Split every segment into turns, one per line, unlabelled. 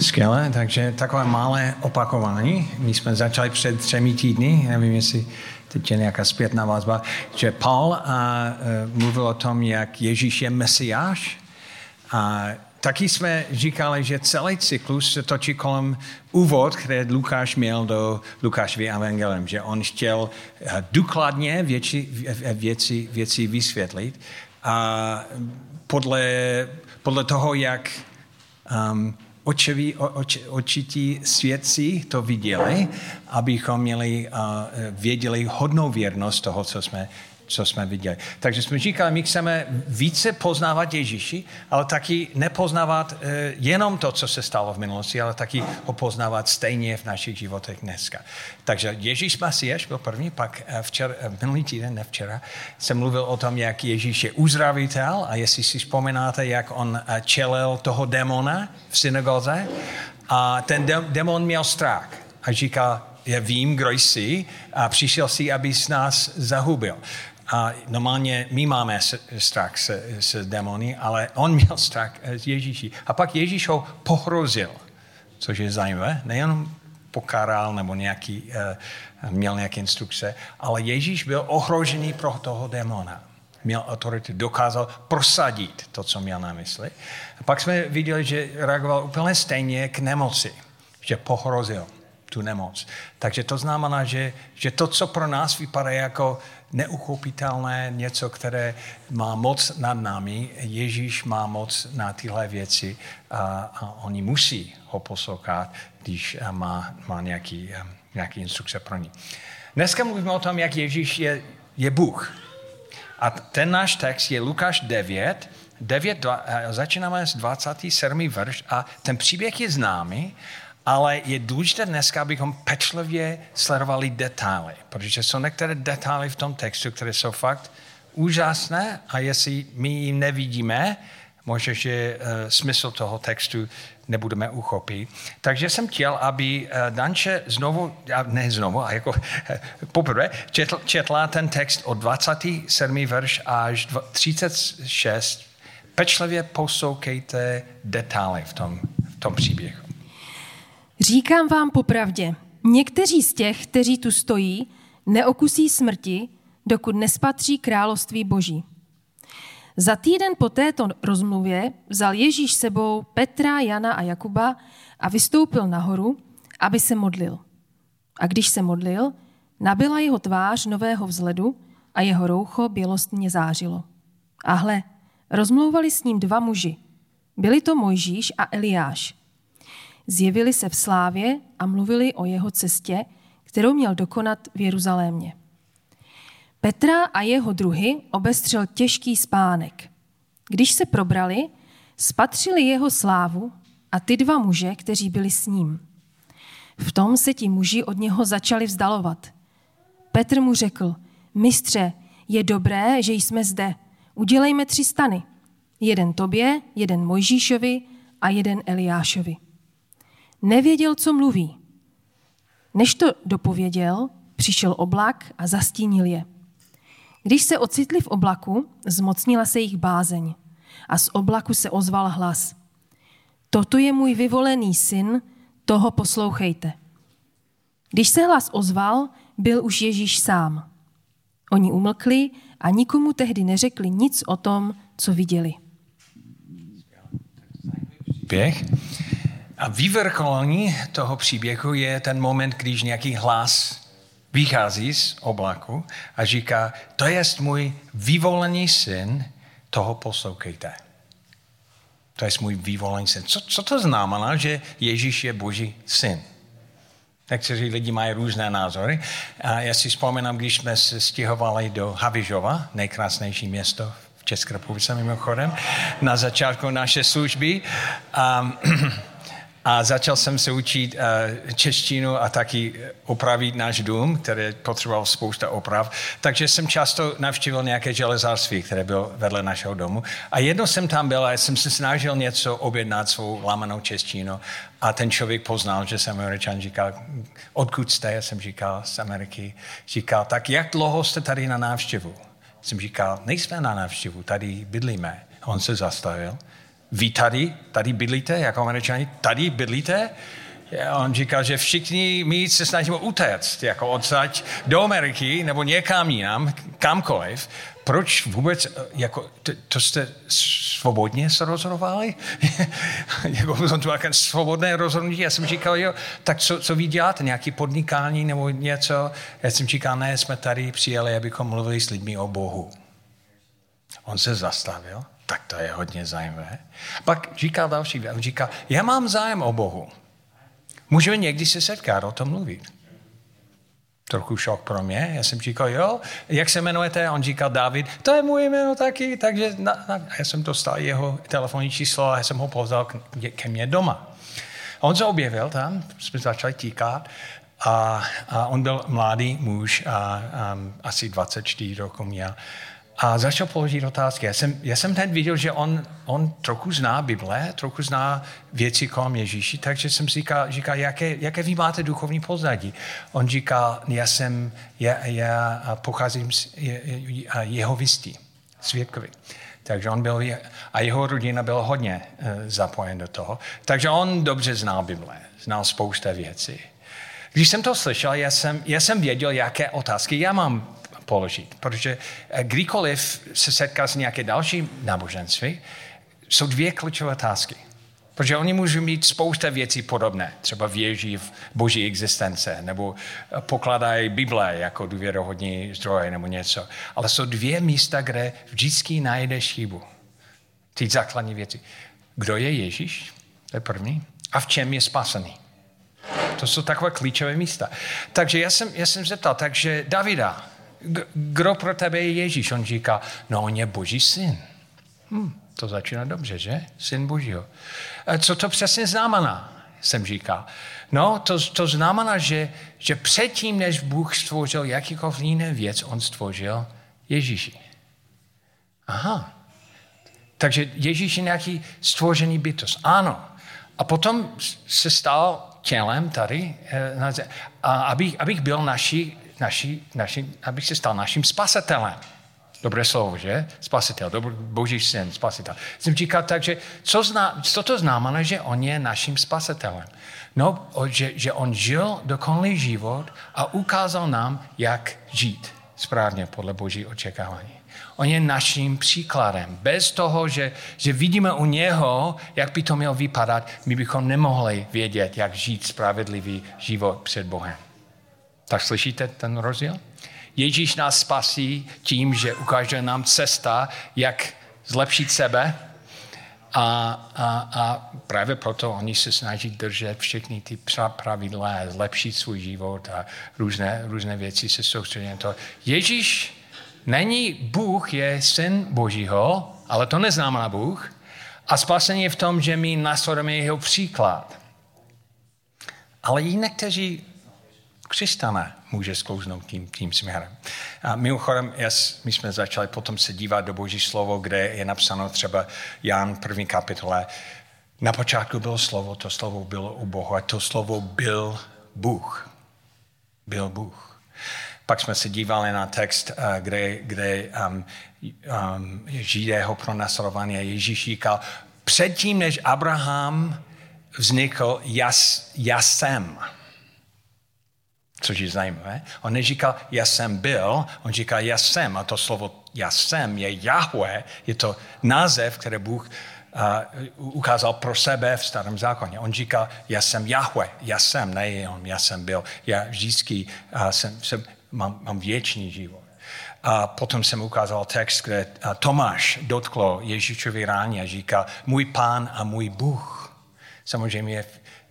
Skvěle, takže takové malé opakování. My jsme začali před třemi týdny, nevím, jestli teď je nějaká zpětná vazba, že Paul a, a, mluvil o tom, jak Ježíš je mesiáš. A taky jsme říkali, že celý cyklus se točí kolem úvod, který Lukáš měl do Lukášovy evangelium, že on chtěl důkladně věci, věci, věci vysvětlit a podle, podle toho, jak um, očeví, oč, očití svědci to viděli, abychom měli, uh, věděli hodnou věrnost toho, co jsme, co jsme viděli. Takže jsme říkali, my chceme více poznávat Ježíši, ale taky nepoznávat uh, jenom to, co se stalo v minulosti, ale taky ho poznávat stejně v našich životech dneska. Takže Ježíš Masiáš byl první, pak uh, včera, uh, minulý týden, ne včera, jsem mluvil o tom, jak Ježíš je uzdravitel a jestli si vzpomínáte, jak on čelil toho demona v synagoze a ten demon měl strach a říkal, já vím, kdo jsi a přišel si, abys nás zahubil. A normálně my máme strach se, se démony, ale on měl strach z Ježíši. A pak Ježíš ho pohrozil, což je zajímavé. Nejenom pokáral nebo nějaký, uh, měl nějaké instrukce, ale Ježíš byl ohrožený pro toho démona. Měl autoritu, dokázal prosadit to, co měl na mysli. A pak jsme viděli, že reagoval úplně stejně k nemoci, že pohrozil tu nemoc. Takže to znamená, že, že to, co pro nás vypadá jako neuchopitelné, něco, které má moc nad námi, Ježíš má moc na tyhle věci a, a oni musí ho poslouchat, když má, má nějaký, nějaký instrukce pro ní. Dneska mluvíme o tom, jak Ježíš je, je Bůh. A ten náš text je Lukáš 9, 9 začínáme s 27. verš a ten příběh je známý, ale je důležité dneska, abychom pečlivě sledovali detaily, protože jsou některé detaily v tom textu, které jsou fakt úžasné a jestli my ji nevidíme, možná, že uh, smysl toho textu nebudeme uchopit. Takže jsem chtěl, aby uh, Danče znovu, ne znovu, a jako poprvé, četl, četla ten text od 27. verš až 36. Pečlivě poslouchejte detaily v tom, v tom příběhu.
Říkám vám popravdě, někteří z těch, kteří tu stojí, neokusí smrti, dokud nespatří království boží. Za týden po této rozmluvě vzal Ježíš sebou Petra, Jana a Jakuba a vystoupil nahoru, aby se modlil. A když se modlil, nabila jeho tvář nového vzhledu a jeho roucho bělostně zářilo. A hle, rozmlouvali s ním dva muži. Byli to Mojžíš a Eliáš. Zjevili se v slávě a mluvili o jeho cestě, kterou měl dokonat v Jeruzalémě. Petra a jeho druhy obestřel těžký spánek. Když se probrali, spatřili jeho slávu a ty dva muže, kteří byli s ním. V tom se ti muži od něho začali vzdalovat. Petr mu řekl, mistře, je dobré, že jsme zde. Udělejme tři stany. Jeden tobě, jeden Mojžíšovi a jeden Eliášovi. Nevěděl, co mluví. Než to dopověděl, přišel oblak a zastínil je. Když se ocitli v oblaku, zmocnila se jich bázeň a z oblaku se ozval hlas. Toto je můj vyvolený syn, toho poslouchejte. Když se hlas ozval, byl už Ježíš sám. Oni umlkli a nikomu tehdy neřekli nic o tom, co viděli.
Běh. A vyvrcholení toho příběhu je ten moment, když nějaký hlas vychází z oblaku a říká, to je můj vyvolený syn, toho poslouchejte. To je můj vyvolený syn. Co, co to znamená, že Ježíš je boží syn? Někteří lidi mají různé názory. A já si vzpomínám, když jsme se stěhovali do Havižova, nejkrásnější město v České republice mimochodem, na začátku naše služby. A A začal jsem se učit uh, češtinu a taky opravit náš dům, který potřeboval spousta oprav. Takže jsem často navštívil nějaké železářství, které bylo vedle našeho domu. A jedno jsem tam byl a jsem se snažil něco objednat svou lamanou češtinu. A ten člověk poznal, že jsem Američan, říkal, odkud jste? Já jsem říkal, z Ameriky. Říkal, tak jak dlouho jste tady na návštěvu? Jsem říkal, nejsme na návštěvu, tady bydlíme. On se zastavil vy tady, tady bydlíte, jako američani, tady bydlíte? On říkal, že všichni my se snažíme utéct, jako odsaď do Ameriky nebo někam jinam, kamkoliv. Proč vůbec, jako, to, to jste svobodně se rozhodovali? jako bylo to nějaké svobodné rozhodnutí. Já jsem říkal, jo, tak co, co vy děláte, nějaký podnikání nebo něco? Já jsem říkal, ne, jsme tady přijeli, abychom mluvili s lidmi o Bohu. On se zastavil, tak to je hodně zajímavé. Pak říkal další věc, říkal, já mám zájem o Bohu. Můžeme někdy se setkat, o tom mluvit. Trochu šok pro mě. Já jsem říkal, jo, jak se jmenujete? On říkal David, to je můj jméno taky, takže na, na, já jsem dostal jeho telefonní číslo a já jsem ho pozval k, ke mně doma. On se objevil tam, jsme začali týkat a, a on byl mladý muž a, a asi 24 roku měl. A začal položit otázky. Já jsem, já jsem hned viděl, že on, on trochu zná Bible, trochu zná věci kolem Ježíši, takže jsem si říkal, říkal jaké, jaké vy máte duchovní pozadí. On říkal, já jsem, já, já pocházím z je, jeho vystí, svědkovi. Takže on byl, a jeho rodina byla hodně uh, zapojen do toho. Takže on dobře znal Bible, znal spousta věcí. Když jsem to slyšel, já jsem, já jsem věděl, jaké otázky já mám položit. Protože eh, kdykoliv se setká s nějaké další náboženství, jsou dvě klíčové otázky. Protože oni můžou mít spousta věcí podobné. Třeba věží v boží existence, nebo eh, pokladají Bible jako důvěrohodní zdroje nebo něco. Ale jsou dvě místa, kde vždycky najdeš chybu. Ty základní věci. Kdo je Ježíš? To je první. A v čem je spasený? To jsou takové klíčové místa. Takže já jsem, já jsem zeptal, takže Davida, kdo pro tebe je Ježíš? On říká, no on je boží syn. Hm, to začíná dobře, že? Syn božího. A co to přesně znamená? Jsem říkal. No, to, to znamená, že, že předtím, než Bůh stvořil jakýkoliv jiný věc, on stvořil Ježíši. Aha. Takže Ježíš je nějaký stvořený bytost. Ano. A potom se stal tělem tady, eh, a abych, abych byl naší naši, naši, abych se stal naším spasitelem. Dobré slovo, že? Spasitel, dobrý, boží syn, spasitel. Jsem říkal tak, že co, zna, co to znamená, že on je naším spasitelem? No, že, že on žil dokonalý život a ukázal nám, jak žít správně podle boží očekávání. On je naším příkladem. Bez toho, že, že vidíme u něho, jak by to mělo vypadat, my bychom nemohli vědět, jak žít spravedlivý život před Bohem. Tak slyšíte ten rozdíl? Ježíš nás spasí tím, že ukáže nám cesta, jak zlepšit sebe a, a, a právě proto oni se snaží držet všechny ty pravidla, zlepšit svůj život a různé, různé věci se soustředí to. Ježíš není Bůh, je syn Božího, ale to neznamená Bůh. A spasení je v tom, že my následujeme jeho příklad. Ale i někteří křesťané může sklouznout tím, tím směrem. A mimochodem, jas, my jsme začali potom se dívat do Boží slovo, kde je napsáno třeba Jan první kapitole. Na počátku bylo slovo, to slovo bylo u Bohu a to slovo byl Bůh. Byl Bůh. Pak jsme se dívali na text, eh, kde, kde um, um, Židé ho a Ježíš říkal, předtím, než Abraham vznikl, jas, já jsem což je zajímavé. On neříkal, já jsem byl, on říká, já jsem. A to slovo já jsem je Jahwe, je to název, který Bůh uh, ukázal pro sebe v starém zákoně. On říká, já jsem Jahwe, já jsem, ne on, já jsem byl. Já vždycky uh, jsem, jsem, mám, mám věčný život. A potom jsem ukázal text, kde Tomáš dotklo Ježíšovi ráně a říká, můj pán a můj Bůh. Samozřejmě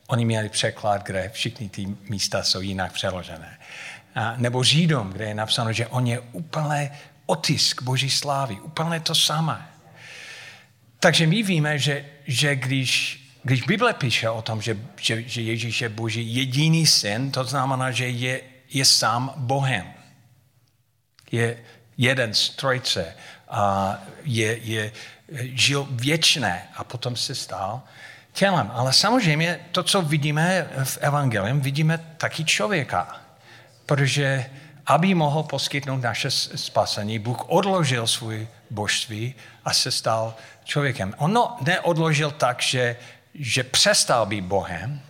Oni měli překlad, kde všichni ty místa jsou jinak přeložené. A, nebo Žídom, kde je napsáno, že on je úplně otisk Boží slávy, úplně to samé. Takže my víme, že, že když, když Bible píše o tom, že, že, že Ježíš je Boží jediný syn, to znamená, že je, je sám Bohem. Je jeden z trojce a je, je, žil věčné a potom se stal tělem. Ale samozřejmě to, co vidíme v evangelium, vidíme taky člověka. Protože aby mohl poskytnout naše spasení, Bůh odložil svůj božství a se stal člověkem. On neodložil tak, že, že přestal být Bohem,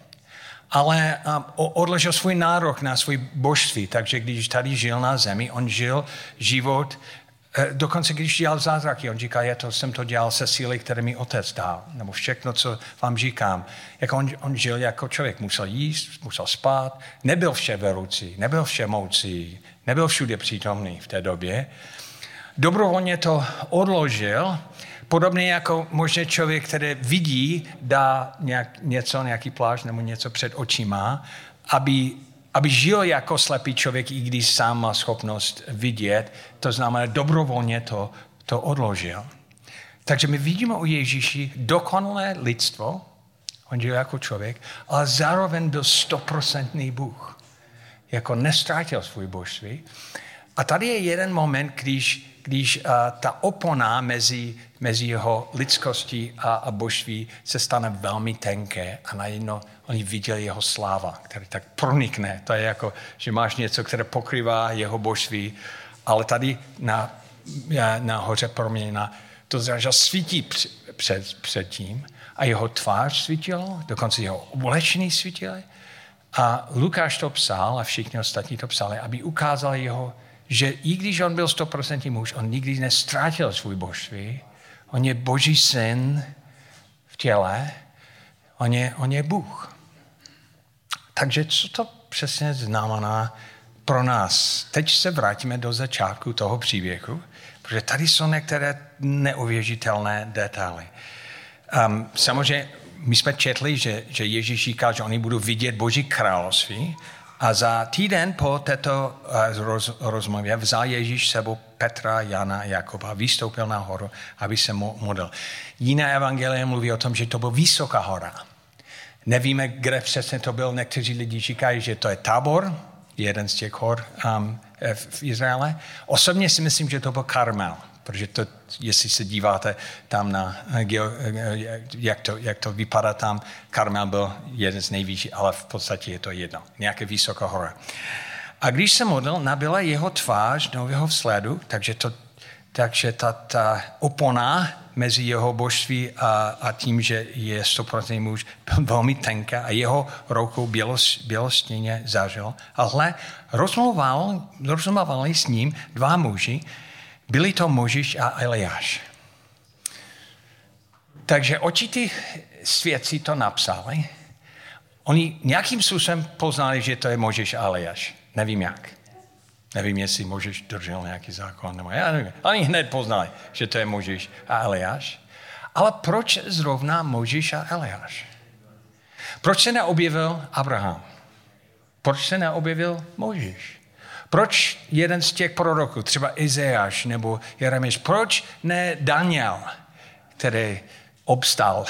ale odložil svůj nárok na svůj božství. Takže když tady žil na zemi, on žil život, dokonce když dělal zázraky, on říká, já to, jsem to dělal se síly, které mi otec dal, nebo všechno, co vám říkám. Jako on, on žil jako člověk, musel jíst, musel spát, nebyl vše verucí, nebyl vše moucí, nebyl všude přítomný v té době. Dobrovolně to odložil, Podobně jako možná člověk, který vidí, dá nějak, něco, nějaký pláž nebo něco před očima, aby, aby žil jako slepý člověk, i když sám má schopnost vidět, to znamená dobrovolně to, to odložil. Takže my vidíme u Ježíši dokonalé lidstvo, on žil jako člověk, ale zároveň byl stoprocentný Bůh. Jako nestrátil svůj božství. A tady je jeden moment, když, když uh, ta opona mezi mezi jeho lidskostí a, a božství se stane velmi tenké a najednou oni viděli jeho sláva, který tak pronikne. To je jako, že máš něco, které pokrývá jeho božství, ale tady na, na hoře proměna to že svítí před, před tím a jeho tvář svítilo, dokonce jeho oblečení svítily. A Lukáš to psal a všichni ostatní to psali, aby ukázal jeho, že i když on byl 100% muž, on nikdy nestrátil svůj božství, On je boží syn v těle, on je, on je Bůh. Takže co to přesně znamená pro nás? Teď se vrátíme do začátku toho příběhu, protože tady jsou některé neuvěřitelné detaily. Um, samozřejmě my jsme četli, že, že Ježíš říkal, že oni budou vidět Boží království, a za týden po této eh, roz, rozmluvě vzal Ježíš sebou Petra, Jana Jakoba, vystoupil na horu, aby se modlil. Jiné evangelie mluví o tom, že to byla vysoká hora. Nevíme, kde přesně to byl. Někteří lidi říkají, že to je tábor, jeden z těch hor um, v Izraele. Osobně si myslím, že to byl Karmel, protože to, jestli se díváte tam na, jak to, jak to vypadá tam, Karmel byl jeden z nejvyšších, ale v podstatě je to jedno, nějaké vysoká hora. A když se modlil, nabila jeho tvář nového vzhledu, takže, to, takže ta, ta opona mezi jeho božství a, a tím, že je 100% muž, byl velmi tenká a jeho rukou bělos, bělostněně zažil. Ale rozmluval, rozmluvali s ním dva muži, byli to Možíš a Eliáš. Takže očitý svědci to napsali. Oni nějakým způsobem poznali, že to je Možíš a Eliáš. Nevím jak. Nevím, jestli Možíš držel nějaký zákon, nebo já nevím. Oni hned poznali, že to je Možíš a Eliáš. Ale proč zrovna Možíš a Eliáš? Proč se neobjevil Abraham? Proč se neobjevil Možíš? Proč jeden z těch proroků, třeba Izeáš nebo Jeremiš, proč ne Daniel, který obstal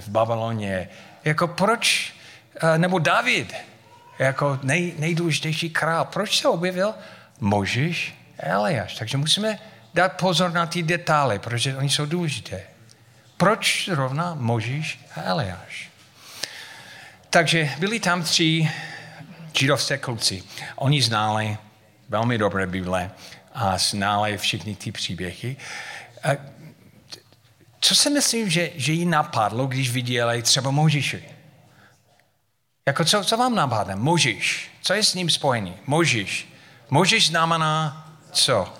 v Babyloně, jako proč, nebo David, jako nej, nejdůležitější král, proč se objevil Možíš Eliáš? Takže musíme dát pozor na ty detaily, protože oni jsou důležité. Proč zrovna Možíš a Eliáš? Takže byli tam tři židovské kluci. Oni znali velmi dobré Bible a znali všichni ty příběhy. A co si myslím, že, že jí napadlo, když viděli třeba Možíši? Jako co, co vám napadne? Možíš. Co je s ním spojený? Možíš. Možíš znamená co?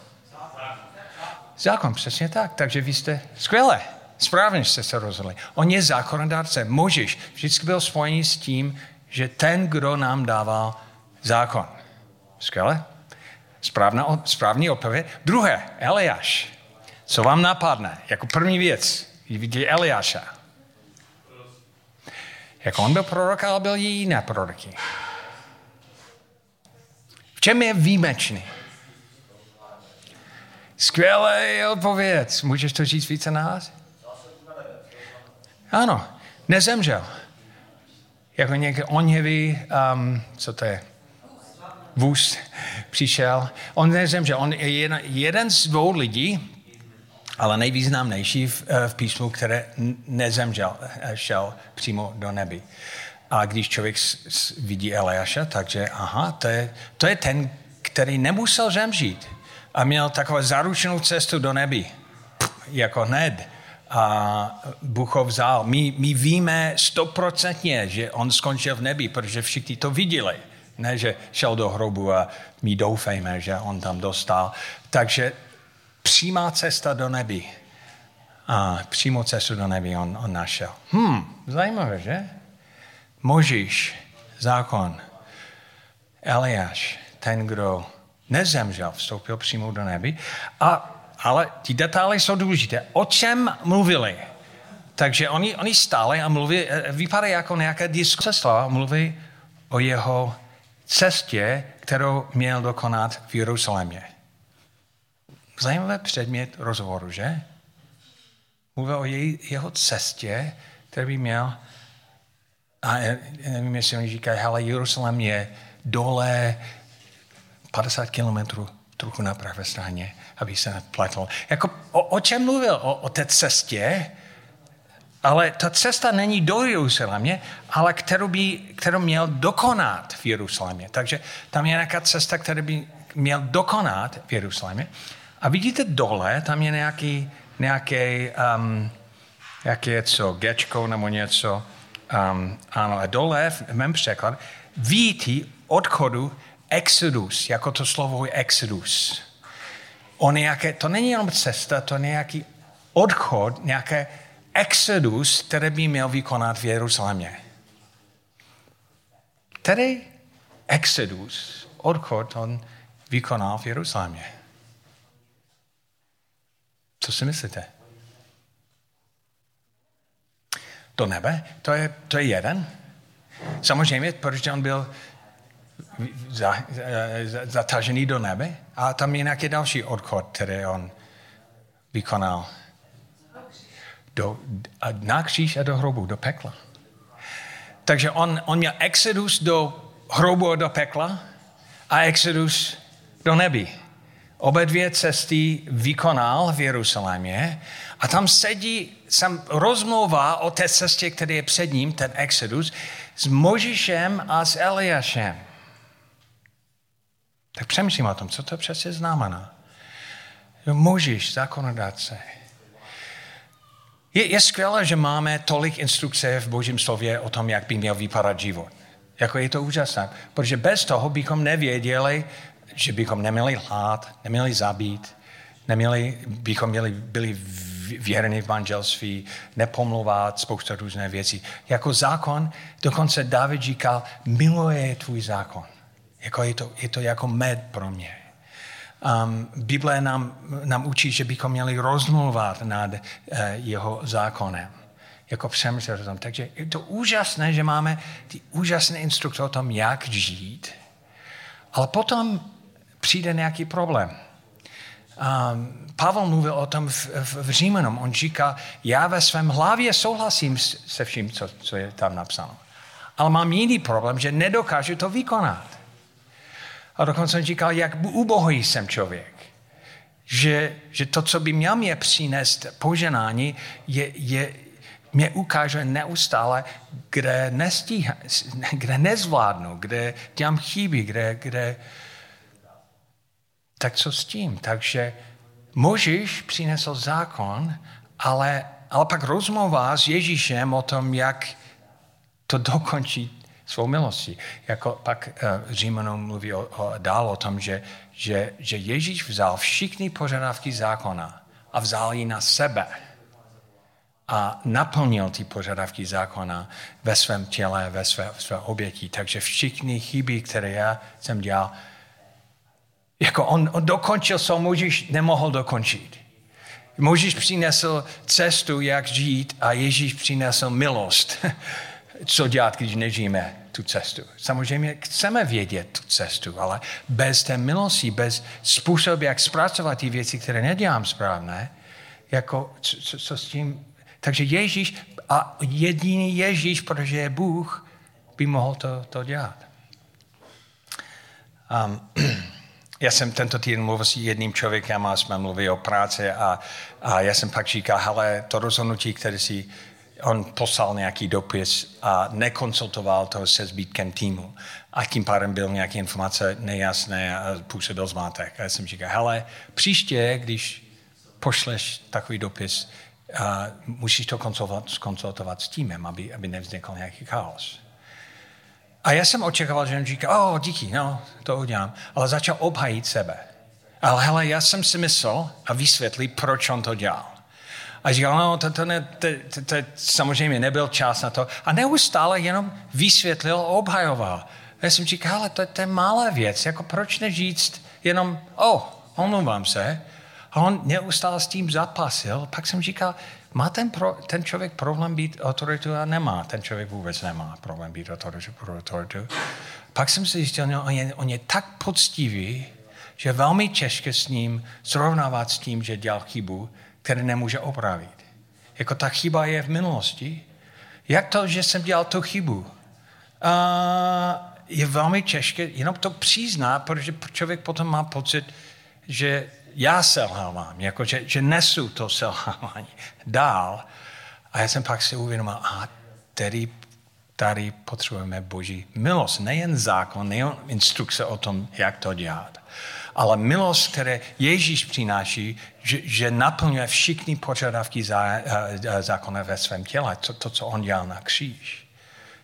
Zákon, přesně tak. Takže vy jste skvěle. Správně jste se rozhodli. On je zákonodárce. Možíš. Vždycky byl spojený s tím, že ten, kdo nám dával zákon. Skvěle? Správná, správný odpověď. Druhé, Eliáš. Co vám napadne? Jako první věc, vidí Eliáša. Jak on byl prorok, ale byl i jiné proroky. V čem je výjimečný? Skvělý odpověď. Můžeš to říct více nás? Ano, nezemřel jako nějaký oněvý, um, co to je, vůz přišel. On nezemřel, on je jeden, jeden z dvou lidí, ale nejvýznamnější v, eh, v písmu, které nezemřel, eh, šel přímo do nebe. A když člověk vidí Eliáša, takže aha, to je, to je ten, který nemusel zemřít a měl takovou zaručenou cestu do nebi, jako hned. A Bůh ho vzal. My, my víme stoprocentně, že on skončil v nebi, protože všichni to viděli. Ne, že šel do hrobu a my doufejme, že on tam dostal. Takže přímá cesta do nebi. A přímo cestu do nebi on, on našel. Hm, zajímavé, že? Možíš, zákon, Eliáš, ten, kdo nezemřel, vstoupil přímo do nebi. A, ale ty detaily jsou důležité. O čem mluvili? Takže oni, oni stále a mluví, eh, vypadají jako nějaké diskuse slova, mluví o jeho cestě, kterou měl dokonat v Jeruzalémě. Zajímavý předmět rozhovoru, že? Mluvil o jej, jeho cestě, který by měl, a nevím, jestli oni říkají, hele, Jeruzalém je dole 50 kilometrů trochu na pravé straně, aby se nepletl. Jako, o, o čem mluvil? O, o té cestě, ale ta cesta není do Jeruzalémě, ale kterou, by, kterou měl dokonat v Jeruzalémě. Takže tam je nějaká cesta, kterou by měl dokonat v Jeruzalémě. A vidíte dole, tam je nějaký, nějaký um, jak je co, gečko nebo něco. Um, ano, a dole v mém překladu víti odchodu exodus, jako to slovo je exodus. O nějaké, to není jenom cesta, to je nějaký odchod, nějaké exodus, který by měl vykonat v Jeruzalémě. Tedy exodus, odchod, on vykonal v Jeruzalémě. Co si myslíte? Do nebe? To je, to je jeden. Samozřejmě, protože on byl za, za, zatažený do nebe a tam je nějaký další odchod, který on vykonal. Do, na kříž a do hrobu, do pekla. Takže on, on měl exodus do hrobu a do pekla a exodus do nebi. Obě dvě cesty vykonal v Jeruzalémě a tam sedí, sam rozmlouvá o té cestě, který je před ním, ten Exodus, s Možišem a s Eliášem. Tak přemýšlím o tom, co to přesně znamená. Můžeš, zákonodáce. Je, je skvělé, že máme tolik instrukce v Božím slově o tom, jak by měl vypadat život. Jako je to úžasné. Protože bez toho bychom nevěděli, že bychom neměli hlát, neměli zabít, neměli, bychom měli, byli věrní v manželství, nepomluvat, spousta různé věcí. Jako zákon, dokonce David říkal, miluje tvůj zákon. Jako je, to, je to jako med pro mě. Um, Bible nám, nám učí, že bychom měli rozmluvat nad uh, jeho zákonem. Jako přemýšlet o tom. Takže je to úžasné, že máme ty úžasné instrukce o tom, jak žít. Ale potom přijde nějaký problém. Um, Pavel mluvil o tom v, v, v Římanům. On říká, já ve svém hlavě souhlasím se vším, co, co je tam napsáno. Ale mám jiný problém, že nedokážu to vykonat. A dokonce on říkal, jak ubohý jsem člověk. Že, že to, co by měl mě přinést poženání, je, je, mě ukáže neustále, kde, nestíha, kde nezvládnu, kde dělám chyby, kde, kde... Tak co s tím? Takže Možíš přinesl zákon, ale, ale pak rozmluvá s Ježíšem o tom, jak to dokončí svou milostí. Jako pak uh, Římanům mluví o, o, dál o tom, že, že, že Ježíš vzal všechny požadavky zákona a vzal ji na sebe a naplnil ty požadavky zákona ve svém těle, ve své, své oběti. Takže všechny chyby, které já jsem dělal, jako on, on dokončil, co Možíš nemohl dokončit. Možíš přinesl cestu, jak žít a Ježíš přinesl milost. Co dělat, když nežijeme tu cestu? Samozřejmě chceme vědět tu cestu, ale bez té milosti, bez způsobu, jak zpracovat ty věci, které nedělám správné, jako co, co, co s tím... Takže Ježíš, a jediný Ježíš, protože je Bůh, by mohl to, to dělat. Um, já jsem tento týden mluvil s jedním člověkem a jsme mluvili o práci a, a já jsem pak říkal, hele, to rozhodnutí, které si on poslal nějaký dopis a nekonsultoval to se zbytkem týmu. A tím pádem byl nějaké informace nejasné a působil zmátek. A já jsem říkal, hele, příště, když pošleš takový dopis, a musíš to konsultovat, konsultovat s týmem, aby, aby nevznikl nějaký chaos. A já jsem očekával, že on říká, o, oh, díky, no, to udělám. Ale začal obhajit sebe. Ale hele, já jsem si myslel a vysvětlil, proč on to dělal. A říkal, no, to, to, ne, to, to, to, samozřejmě nebyl čas na to. A neustále jenom vysvětlil a obhajoval. Já jsem říkal, ale to, to je malá věc, jako proč neříct jenom, o, oh, omlouvám se. A on neustále s tím zapasil. Pak jsem říkal, má ten, pro, ten člověk problém být autoritou a nemá. Ten člověk vůbec nemá problém být autoritou. Pak jsem si zjistil, no, on, je, on je tak poctivý, že velmi těžké s ním srovnávat s tím, že dělal chybu, který nemůže opravit. Jako ta chyba je v minulosti. Jak to, že jsem dělal tu chybu? A je velmi těžké jenom to přizná, protože člověk potom má pocit, že já selhávám, jako že, že nesu to selhávání dál. A já jsem pak si uvědomil, a tedy tady potřebujeme boží milost. Nejen zákon, nejen instrukce o tom, jak to dělat ale milost, které Ježíš přináší, že, že naplňuje všechny požadavky zá, eh, eh, zákona ve svém těle, to, to, co on dělal na kříž.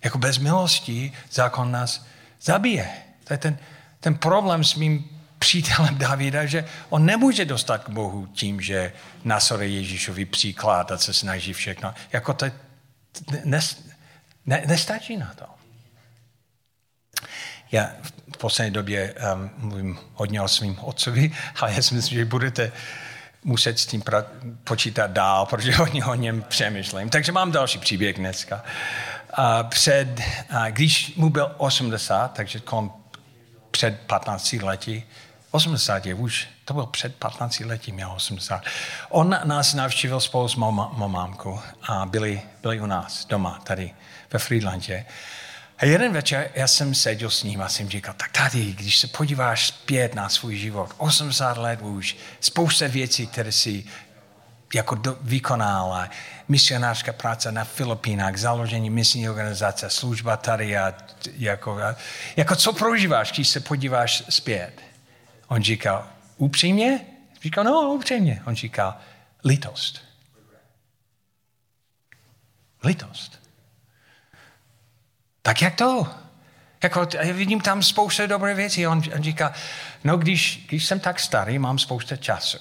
Jako bez milosti zákon nás zabije. To je ten, ten problém s mým přítelem Davida, že on nemůže dostat k Bohu tím, že nasore Ježíšovi příklad a se snaží všechno. Jako to ne, ne, nestačí na to. Já v poslední době um, mluvím hodně o svým otcovi, ale já si myslím, že budete muset s tím počítat dál, protože hodně o něm přemýšlím. Takže mám další příběh dneska. A před, a když mu byl 80, takže kolem před 15 lety, 80 je už, to bylo před 15 lety, měl 80. On nás navštívil spolu s mou, mou mámkou a byli, byli u nás doma, tady ve Friedlandě. A jeden večer já jsem seděl s ním a jsem říkal, tak tady, když se podíváš zpět na svůj život, 80 let už, spousta věcí, které si jako do, vykonala, misionářská práce na Filipínách, založení misijní organizace, služba tady a jako, a, jako co prožíváš, když se podíváš zpět? On říkal, upřímně? Říkal, no, upřímně. On říkal, litost. Litost. Tak jak to? Jako, já vidím tam spousta dobré věcí. On, on říká, no když, když jsem tak starý, mám spousta času.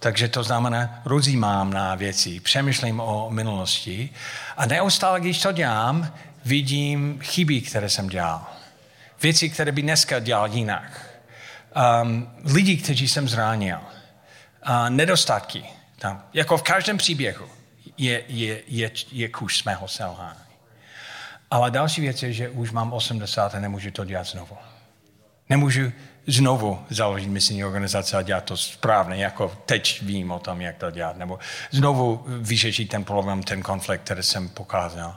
Takže to znamená, rozjímám na věci, přemýšlím o minulosti a neustále, když to dělám, vidím chyby, které jsem dělal. Věci, které by dneska dělal jinak. Um, lidi, kteří jsem zránil. Uh, nedostatky. Tam. Jako v každém příběhu je, je, je, je kus mého selhání. Ale další věc je, že už mám 80 a nemůžu to dělat znovu. Nemůžu znovu založit misijní organizace a dělat to správně, jako teď vím o tom, jak to dělat. Nebo znovu vyřešit ten problém, ten konflikt, který jsem pokázal.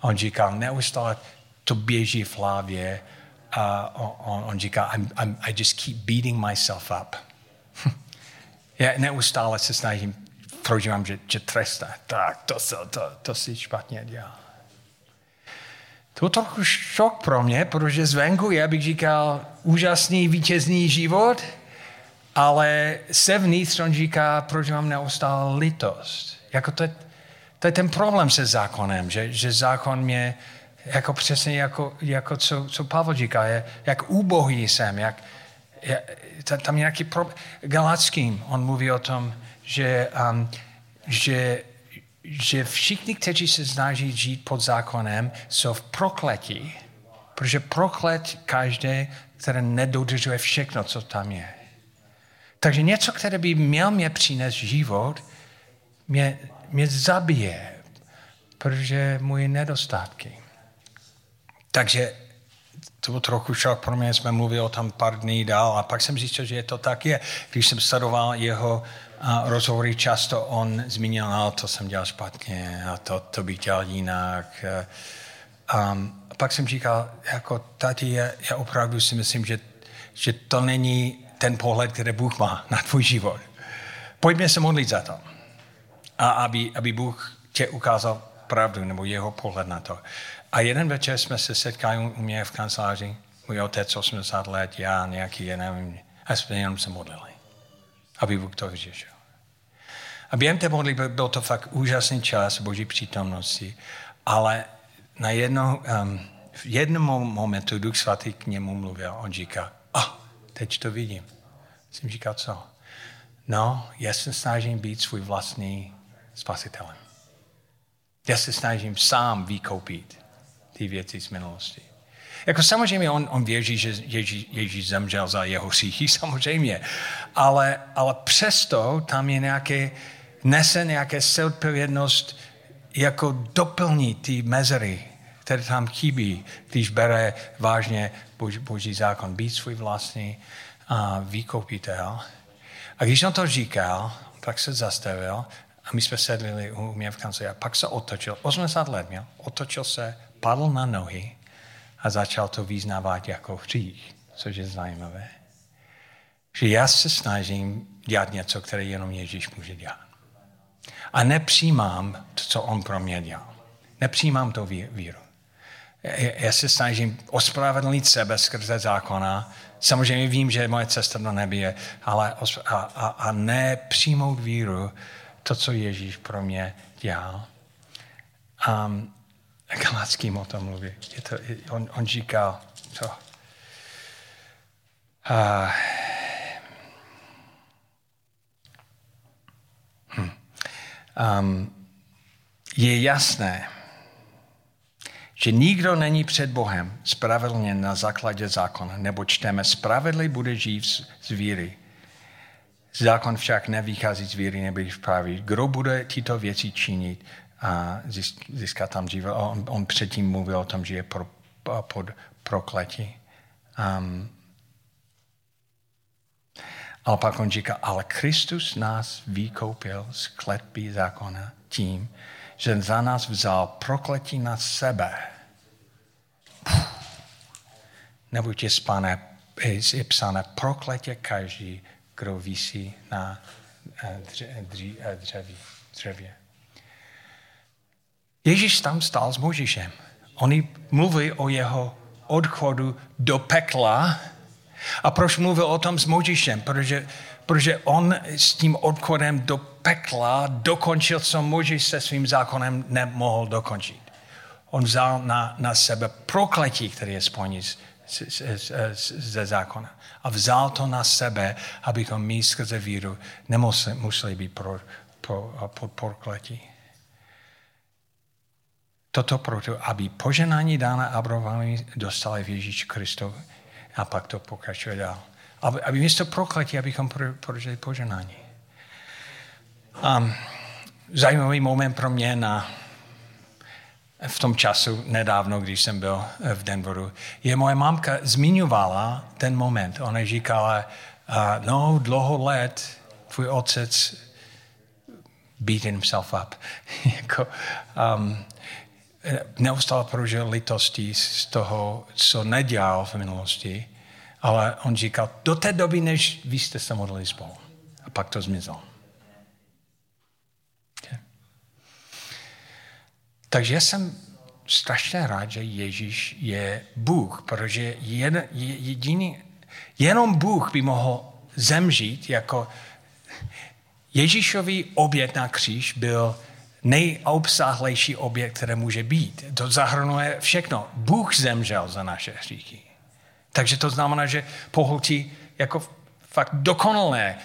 On říkal, neustále to běží v hlavě a on, on říká, I'm, I'm, I just keep beating myself up. Já neustále se snažím, prožívám, že, že tresta. Tak, to, to, to, to si špatně dělal. To byl trochu šok pro mě, protože zvenku já bych říkal úžasný vítězný život, ale sevnitř on říká, proč mám neustále litost. Jako to, je, to je ten problém se zákonem, že, že zákon mě jako přesně jako, jako co, co Pavel říká, je, jak úbohý jsem, jak, je, tam nějaký problém. Galackým, on mluví o tom, že, um, že že všichni, kteří se snaží žít pod zákonem, jsou v prokletí. Protože proklet každý, který nedodržuje všechno, co tam je. Takže něco, které by měl mě přinést život, mě, mě zabije, protože moje nedostatky. Takže to byl trochu šok pro mě, jsme mluvili o tom pár dní dál a pak jsem zjistil, že je to tak je. Když jsem sledoval jeho a rozhovory často on zmínil, no, to jsem dělal špatně a to, to bych dělal jinak. A pak jsem říkal, jako tady já, já opravdu si myslím, že, že to není ten pohled, který Bůh má na tvůj život. Pojďme se modlit za to. A aby, aby Bůh tě ukázal pravdu nebo jeho pohled na to. A jeden večer jsme se setkali u mě v kanceláři, můj otec 80 let, já nějaký, já nevím, a jsme jenom se modlili, aby Bůh to vyřešil. A během té modlitby byl to fakt úžasný čas Boží přítomnosti, ale na jedno, um, v jednom momentu Duch Svatý k němu mluvil. On říká, a oh, teď to vidím. Jsem říkal, co? No, já se snažím být svůj vlastní spasitelem. Já se snažím sám vykoupit ty věci z minulosti. Jako samozřejmě on, on věří, že Ježíš, Ježíš zemřel za jeho hříchy, samozřejmě. Ale, ale přesto tam je nějaké, nese nějaké odpovědnost jako doplní ty mezery, které tam chybí, když bere vážně boží, boží zákon, být svůj vlastní a vykoupitel. A když on to říkal, tak se zastavil a my jsme sedli u mě v kanceláři. Pak se otočil, 80 let měl, otočil se, padl na nohy a začal to význávat jako hřích, což je zajímavé. Že já se snažím dělat něco, které jenom Ježíš může dělat. A nepřijímám to, co on pro mě dělal. Nepřijímám to víru. Já se snažím ospravedlnit sebe skrze zákona. Samozřejmě vím, že moje cesta do nebe je, ale a, a, a ne přijmout víru, to, co Ježíš pro mě dělal. Um, Galackým o tom mluví. Je to, on, on říkal, co? Uh, hm. um, je jasné, že nikdo není před Bohem spravedlně na základě zákona, nebo čteme, spravedlý bude žít z víry. Zákon však nevychází z víry, nebyl pravý. Kdo bude tyto věci činit a získat tam dříve? On, on předtím mluvil o tom, že je pro, pod prokletí. Um, ale pak on říká, ale Kristus nás vykoupil z kletby zákona tím, že za nás vzal prokletí na sebe. Nebuďte spane, je psané prokletě každý, kdo visí na eh, eh, dřeví, dřevě. Ježíš tam stál s Možíšem. Oni mluví o jeho odchodu do pekla. A proč mluvil o tom s Možíšem? Protože, protože on s tím odchodem do pekla dokončil, co Možíš se svým zákonem nemohl dokončit. On vzal na, na sebe prokletí, které je spojené ze zákona. A vzal to na sebe, abychom my skrze víru nemuseli museli být pro, pro, pod prokletí. Toto proto, aby poženání dána Abrahamovi dostali v Ježíši Kristu. A pak to pokračuje dál. Aby, aby místo prokletí, abychom prožili poženání. Um, zajímavý moment pro mě na, v tom času nedávno, když jsem byl v Denveru, je moje mámka zmiňovala ten moment. Ona říkala, uh, no, dlouho let tvůj otec beat himself up. jako, um, neustále prožil litosti z toho, co nedělal v minulosti, ale on říkal, do té doby, než vy jste se modlili spolu. A pak to zmizelo. Takže já jsem strašně rád, že Ježíš je Bůh, protože jen, jediný, jenom Bůh by mohl zemřít jako Ježíšový oběd na kříž byl nejobsáhlejší objekt, které může být. To zahrnuje všechno. Bůh zemřel za naše hříchy. Takže to znamená, že pohltí jako fakt dokonalé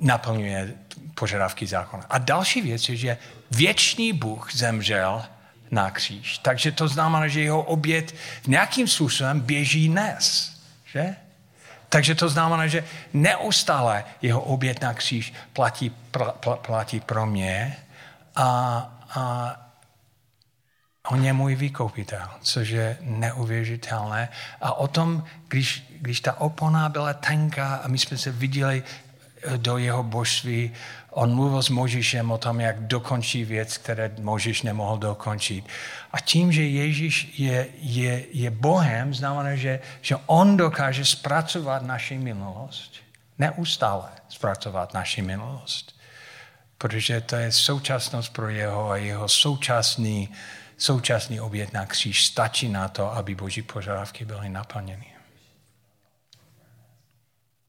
naplňuje požadavky zákona. A další věc je, že věčný Bůh zemřel na kříž. Takže to znamená, že jeho oběd nějakým způsobem běží dnes. Že? Takže to znamená, že neustále jeho oběd na kříž platí, pl, pl, platí pro mě a, a on je můj vykoupitel, což je neuvěřitelné. A o tom, když, když ta opona byla tenká a my jsme se viděli do jeho božství, on mluvil s Možíšem o tom, jak dokončí věc, které Možíš nemohl dokončit. A tím, že Ježíš je, je, je Bohem, znamená, že, že on dokáže zpracovat naši minulost. Neustále zpracovat naši minulost. protože to je současnost pro jeho a jeho současný, současný oběd na kříž stačí na to, aby boží požadavky byly naplněny.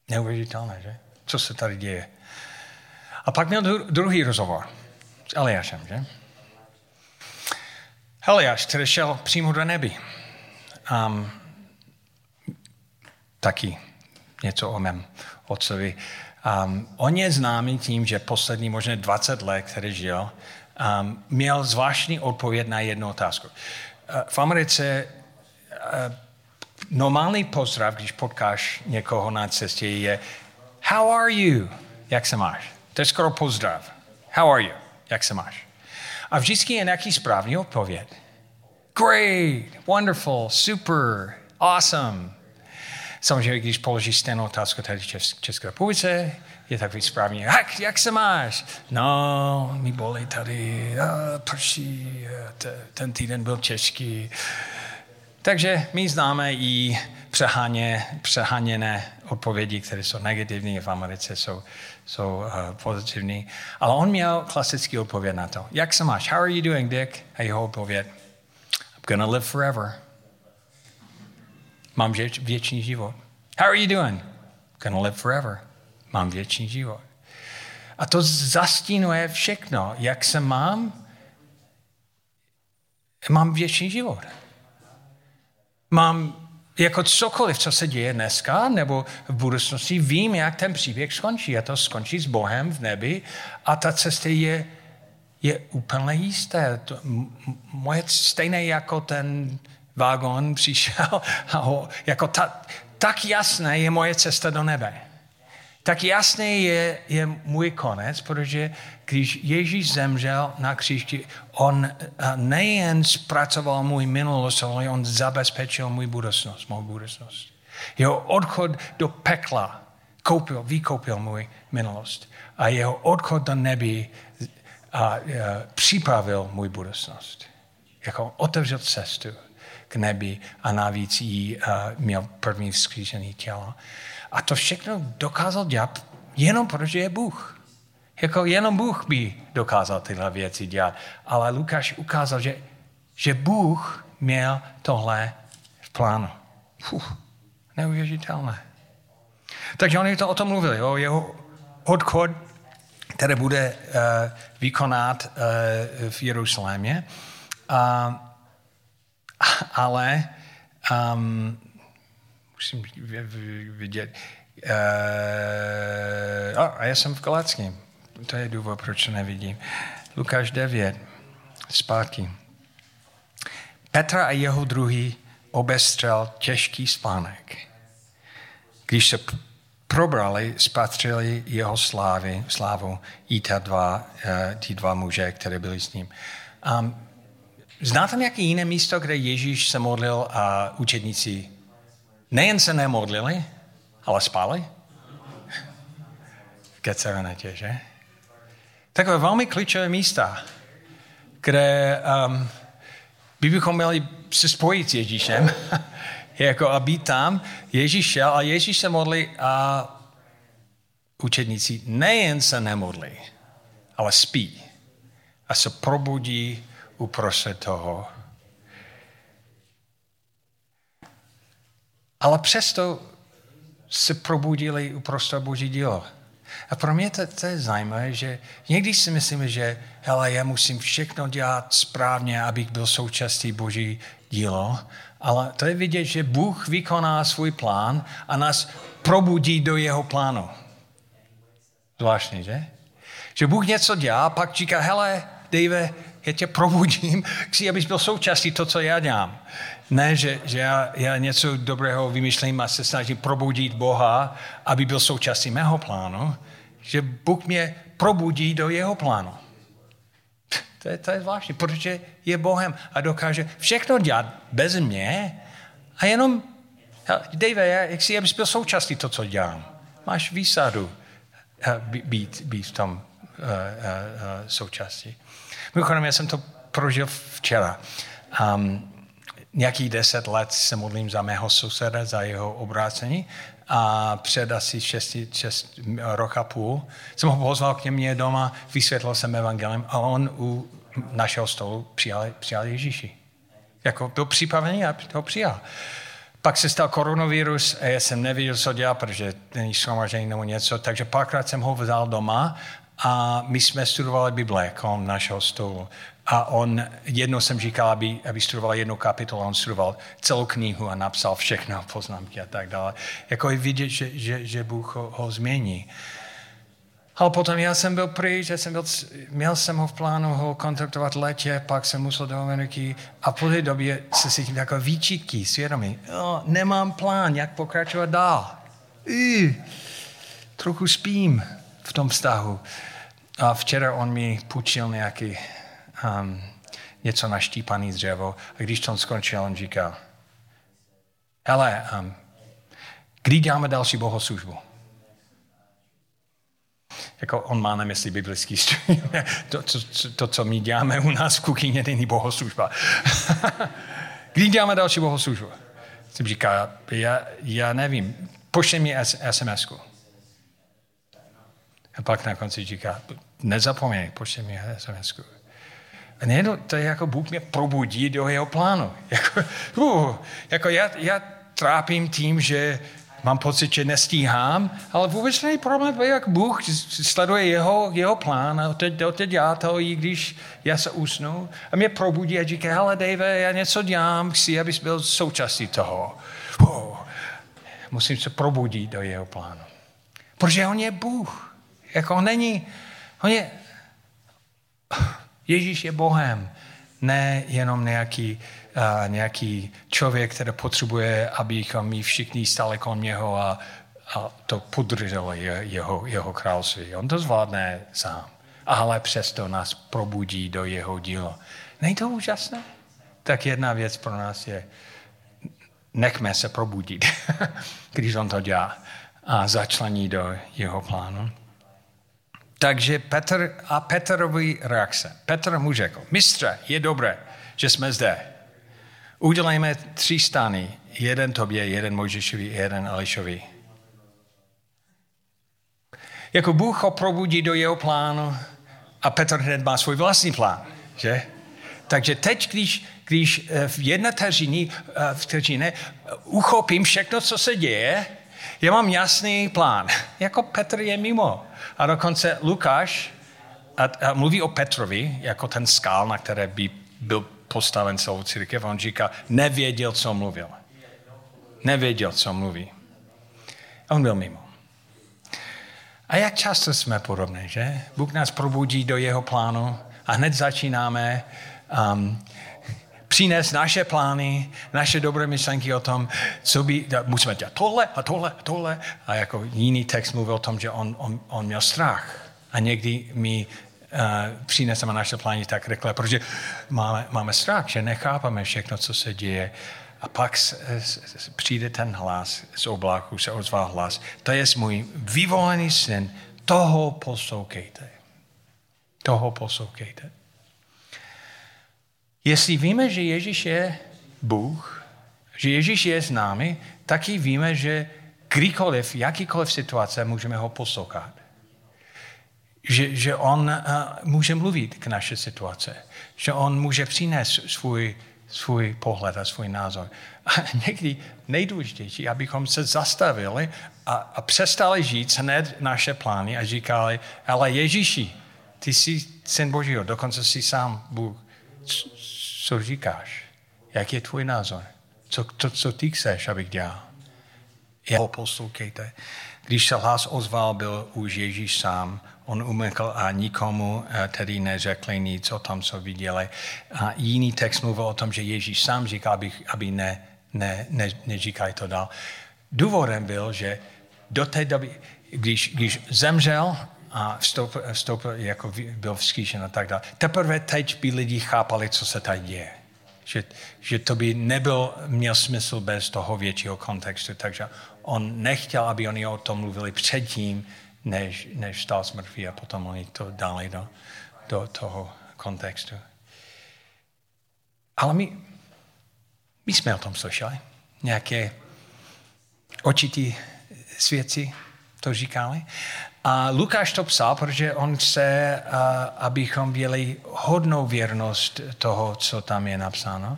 Neuvěřitelné, že? Co se tady děje? A pak měl druhý rozhovor s Eliášem, že? Eliáš, který šel přímo do neby. Um, taky něco o mém otcovi. Um, on je známý tím, že poslední možná 20 let, který žil, um, měl zvláštní odpověď na jednu otázku. Uh, v Americe uh, normální pozdrav, když potkáš někoho na cestě, je How are you? Jak se máš? To je skoro pozdrav. How are you? Jak se máš? A vždycky je nějaký správný odpověď. Great, wonderful, super, awesome. Samozřejmě, když položíš stejnou otázku tady v České republice, je takový správně, jak, jak se máš? No, mi bolí tady, a, prší, ten týden byl těžký. Takže my známe i přeháně, přeháněné odpovědi, které jsou negativní, v Americe jsou, jsou uh, pozitivní. Ale on měl klasický odpověď na to. Jak se máš? How are you doing, Dick? A jeho odpověď. I'm gonna live forever. Mám věčný život. How are you doing? I'm gonna live forever. Mám věčný život. A to zastínuje všechno. Jak se mám? Mám věčný život. Mám jako cokoliv, co se děje dneska nebo v budoucnosti, vím, jak ten příběh skončí. A to skončí s Bohem v nebi a ta cesta je, je úplně jisté. To, moje stejné jako ten vágon přišel, a ho, jako ta, tak jasné je moje cesta do nebe. Tak jasný je, je můj konec, protože když Ježíš zemřel na kříži, on eh, nejen zpracoval můj minulost, ale on zabezpečil můj budoucnost, můj budoucnost. Jeho odchod do pekla koupil, vykoupil můj minulost. A jeho odchod do nebi a, a, připravil můj budoucnost. Jako otevřel cestu k nebi a navíc jí a, měl první vzkřížený tělo. A to všechno dokázal dělat jenom protože je Bůh. Jako jenom Bůh by dokázal tyhle věci dělat. Ale Lukáš ukázal, že, že Bůh měl tohle v plánu. Fuh, neuvěřitelné. Takže oni to o tom mluvili, o jeho odchod, který bude uh, vykonat uh, v Jeruzalémě. Uh, ale um, musím vidět. Uh, a já jsem v Galackém. To je důvod, proč to nevidím. Lukáš 9, zpátky. Petra a jeho druhý obestřel těžký spánek. Když se probrali, spatřili jeho slávy, slávu i ta dva, uh, ty dva muže, které byli s ním. Um, znáte nějaké jiné místo, kde Ježíš se modlil a učedníci nejen se nemodlili, ale spali? V Gecerenetě, že? Takové velmi klíčové místa, kde um, by bychom měli se spojit s Ježíšem, jako a být tam. Ježíš šel a Ježíš se modlí a učedníci nejen se nemodlí, ale spí a se probudí uprostřed toho. Ale přesto se probudili uprostřed Boží dílo. A pro mě to, to je zajímavé, že někdy si myslíme, že hele, já musím všechno dělat správně, abych byl součástí Boží dílo, ale to je vidět, že Bůh vykoná svůj plán a nás probudí do jeho plánu. Zvláštní, že? Že Bůh něco dělá, pak říká, hele, Dave, já tě probudím, chci, abys byl součástí to, co já dělám. Ne, že, že já, já něco dobrého vymýšlím a se snažím probudit Boha, aby byl součástí mého plánu, že Bůh mě probudí do jeho plánu. To je, to je zvláštní, protože je Bohem a dokáže všechno dělat bez mě a jenom, Dave, já chci, abys byl součástí to, co dělám. Máš výsadu eh, být, být v tom uh, uh, součástí. Mimochodem, já jsem to prožil včera. Um, nějakých deset let se modlím za mého souseda, za jeho obrácení a před asi 6, 6 rok a půl jsem ho pozval k mě doma, vysvětlil jsem evangelium a on u našeho stolu přijal, přijal Ježíši. Jako byl připravený a to přijal. Pak se stal koronavirus a já jsem nevěděl, co dělat, protože není shromaždění nebo něco, takže párkrát jsem ho vzal doma a my jsme studovali Bible kolem našeho stolu. A on, jednou jsem říkal, aby, aby studoval jednu kapitolu, on studoval celou knihu a napsal všechno, poznámky a tak dále. Jako je vidět, že, že, že Bůh ho, ho změní. Ale potom já jsem byl pryč, já jsem byl, měl jsem ho v plánu ho kontaktovat letě, pak jsem musel do Ameriky a po té době se cítím takové výčitky, svědomí. Oh, nemám plán, jak pokračovat dál. Uh, trochu spím v tom vztahu. A včera on mi půjčil nějaký um, něco naštípaný dřevo a když to skončil, on říká, hele, um, kdy děláme další bohoslužbu? Jako on má na mysli biblický studium. to, to, to, co my děláme u nás v kuchyni, není bohoslužba. kdy děláme další bohoslužbu? Jsem říká, já, já nevím, pošli mi SMS-ku. A pak na konci říká, nezapomeň, pošli mi SMS-ku. A nejenom to je jako Bůh mě probudí do jeho plánu. Jako, uh, jako já, já trápím tím, že mám pocit, že nestíhám, ale vůbec není problém, jak Bůh sleduje jeho, jeho plán a teď, teď dělá to, i když já se usnu. A mě probudí a říká, hele Dave, já něco dělám, chci, abys byl součástí toho. Uh, musím se probudit do jeho plánu. Protože on je Bůh. Jako on není, on je, Ježíš je Bohem, ne jenom nějaký, uh, nějaký člověk, který potřebuje, abychom my všichni stále kolem něho a, a to podrželi jeho, jeho království. On to zvládne sám, ale přesto nás probudí do jeho díla. Není to úžasné? Tak jedna věc pro nás je, nechme se probudit, když on to dělá a začlení do jeho plánu. Takže Petr a Petrovi reakce. Petr mu řekl, mistře, je dobré, že jsme zde. Udělejme tři stany, jeden tobě, jeden Mojžišovi, jeden Elišovi. Jako Bůh ho probudí do jeho plánu a Petr hned má svůj vlastní plán, že? Takže teď, když, když eh, v jedné vteřině, eh, vteřině uchopím všechno, co se děje, já mám jasný plán. Jako Petr je mimo. A dokonce Lukáš a, a mluví o Petrovi, jako ten skál, na které by byl postaven celou církev. On říká, nevěděl, co mluvil. Nevěděl, co mluví. On byl mimo. A jak často jsme podobné, že? Bůh nás probudí do jeho plánu a hned začínáme um, přinést naše plány, naše dobré myšlenky o tom, co by, musíme dělat tohle a tohle a tohle. A jako jiný text mluvil o tom, že on, on, on měl strach. A někdy my uh, přineseme naše plány tak rychle, protože máme, máme strach, že nechápeme všechno, co se děje. A pak s, s, přijde ten hlas z obláku, se ozval hlas. To je můj vyvolený syn, toho poslouchejte. Toho poslouchejte. Jestli víme, že Ježíš je Bůh, že Ježíš je s námi, taky víme, že kdykoliv, jakýkoliv situace můžeme ho poslouchat. Že, že on uh, může mluvit k naší situace. Že on může přinést svůj, svůj pohled a svůj názor. A někdy nejdůležitější, abychom se zastavili a, a přestali žít hned naše plány a říkali, ale Ježíši, ty jsi syn Božího, dokonce jsi sám Bůh co říkáš? Jak je tvůj názor? Co, to, co ty chceš, abych dělal? Jeho poslouchejte. Když se hlas ozval, byl už Ježíš sám. On umykl a nikomu eh, tedy neřekli nic o tom, co viděli. A jiný text mluvil o tom, že Ježíš sám říká, aby, aby ne, ne, ne, neříkají to dál. Důvodem byl, že do té doby, když, když zemřel a vstoupil, vstoupil jako byl vzkříšen a tak dále. Teprve teď by lidi chápali, co se tady děje. Že, že to by nebyl, měl smysl bez toho většího kontextu. Takže on nechtěl, aby oni o tom mluvili předtím, než, než stál z mrtví a potom oni to dali do, do toho kontextu. Ale my, my jsme o tom slyšeli. Nějaké očitý svědci to říkali. A Lukáš to psal, protože on chce, abychom měli hodnou věrnost toho, co tam je napsáno.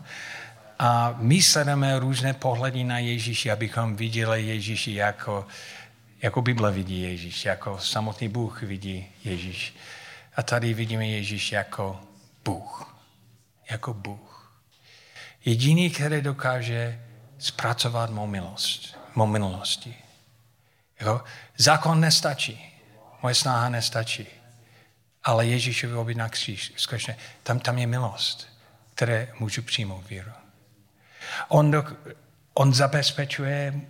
A my sledujeme různé pohledy na Ježíši, abychom viděli Ježíši jako, jako Bible vidí Ježíš, jako samotný Bůh vidí Ježíš. A tady vidíme Ježíš jako Bůh. Jako Bůh. Jediný, který dokáže zpracovat mou milost, mou minulosti. Jo? Zákon nestačí. Moje snaha nestačí. Ale Ježíšovi oběd na kříž, skutečně, tam, tam je milost, které můžu přijmout víru. On, do, on zabezpečuje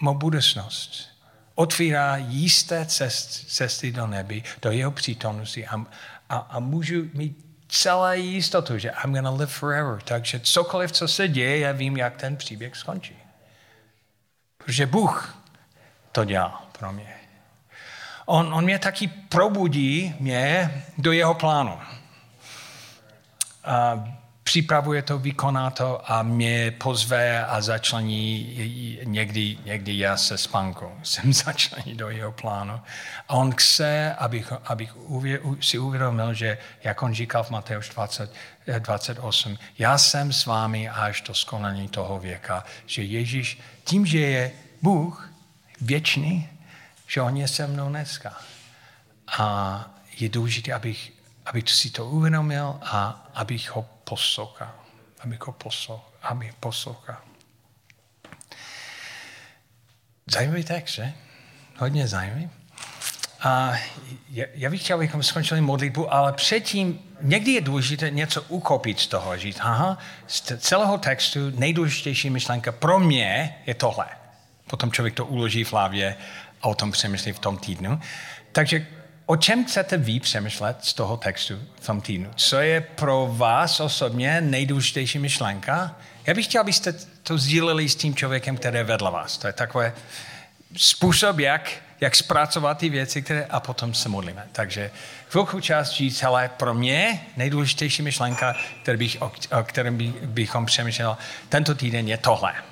mou budoucnost. Otvírá jisté cest, cesty do nebe, do jeho přítomnosti a, a, a můžu mít celé jistotu, že I'm gonna live forever. Takže cokoliv, co se děje, já vím, jak ten příběh skončí. Protože Bůh to dělá pro mě. On, on mě taky probudí mě do jeho plánu. A připravuje to, vykoná to a mě pozve a začlení někdy, někdy já se spánkou. Jsem začlení do jeho plánu. A on chce, abych, abych uvě, si uvědomil, že jak on říkal v Mateusz 20, 28, já jsem s vámi až do skonání toho věka, že Ježíš tím, že je Bůh věčný, že on je se mnou dneska. A je důležité, abych, abych si to uvědomil a abych ho poslouchal. Abych ho poslouchal. Abych poslouchal. Zajímavý text, že? Hodně zajímavý. A já bych chtěl, abychom skončili modlitbu, ale předtím někdy je důležité něco ukopit z toho, říct, aha, z celého textu nejdůležitější myšlenka pro mě je tohle. Potom člověk to uloží v hlavě a o tom přemýšlí v tom týdnu. Takže o čem chcete vy přemýšlet z toho textu v tom týdnu? Co je pro vás osobně nejdůležitější myšlenka? Já bych chtěl, abyste to sdíleli s tím člověkem, který je vedle vás. To je takový způsob, jak, jak zpracovat ty věci, které a potom se modlíme. Takže chvilku čas říct, hele, pro mě nejdůležitější myšlenka, který bych, o, o kterém by, bychom přemýšleli tento týden je tohle.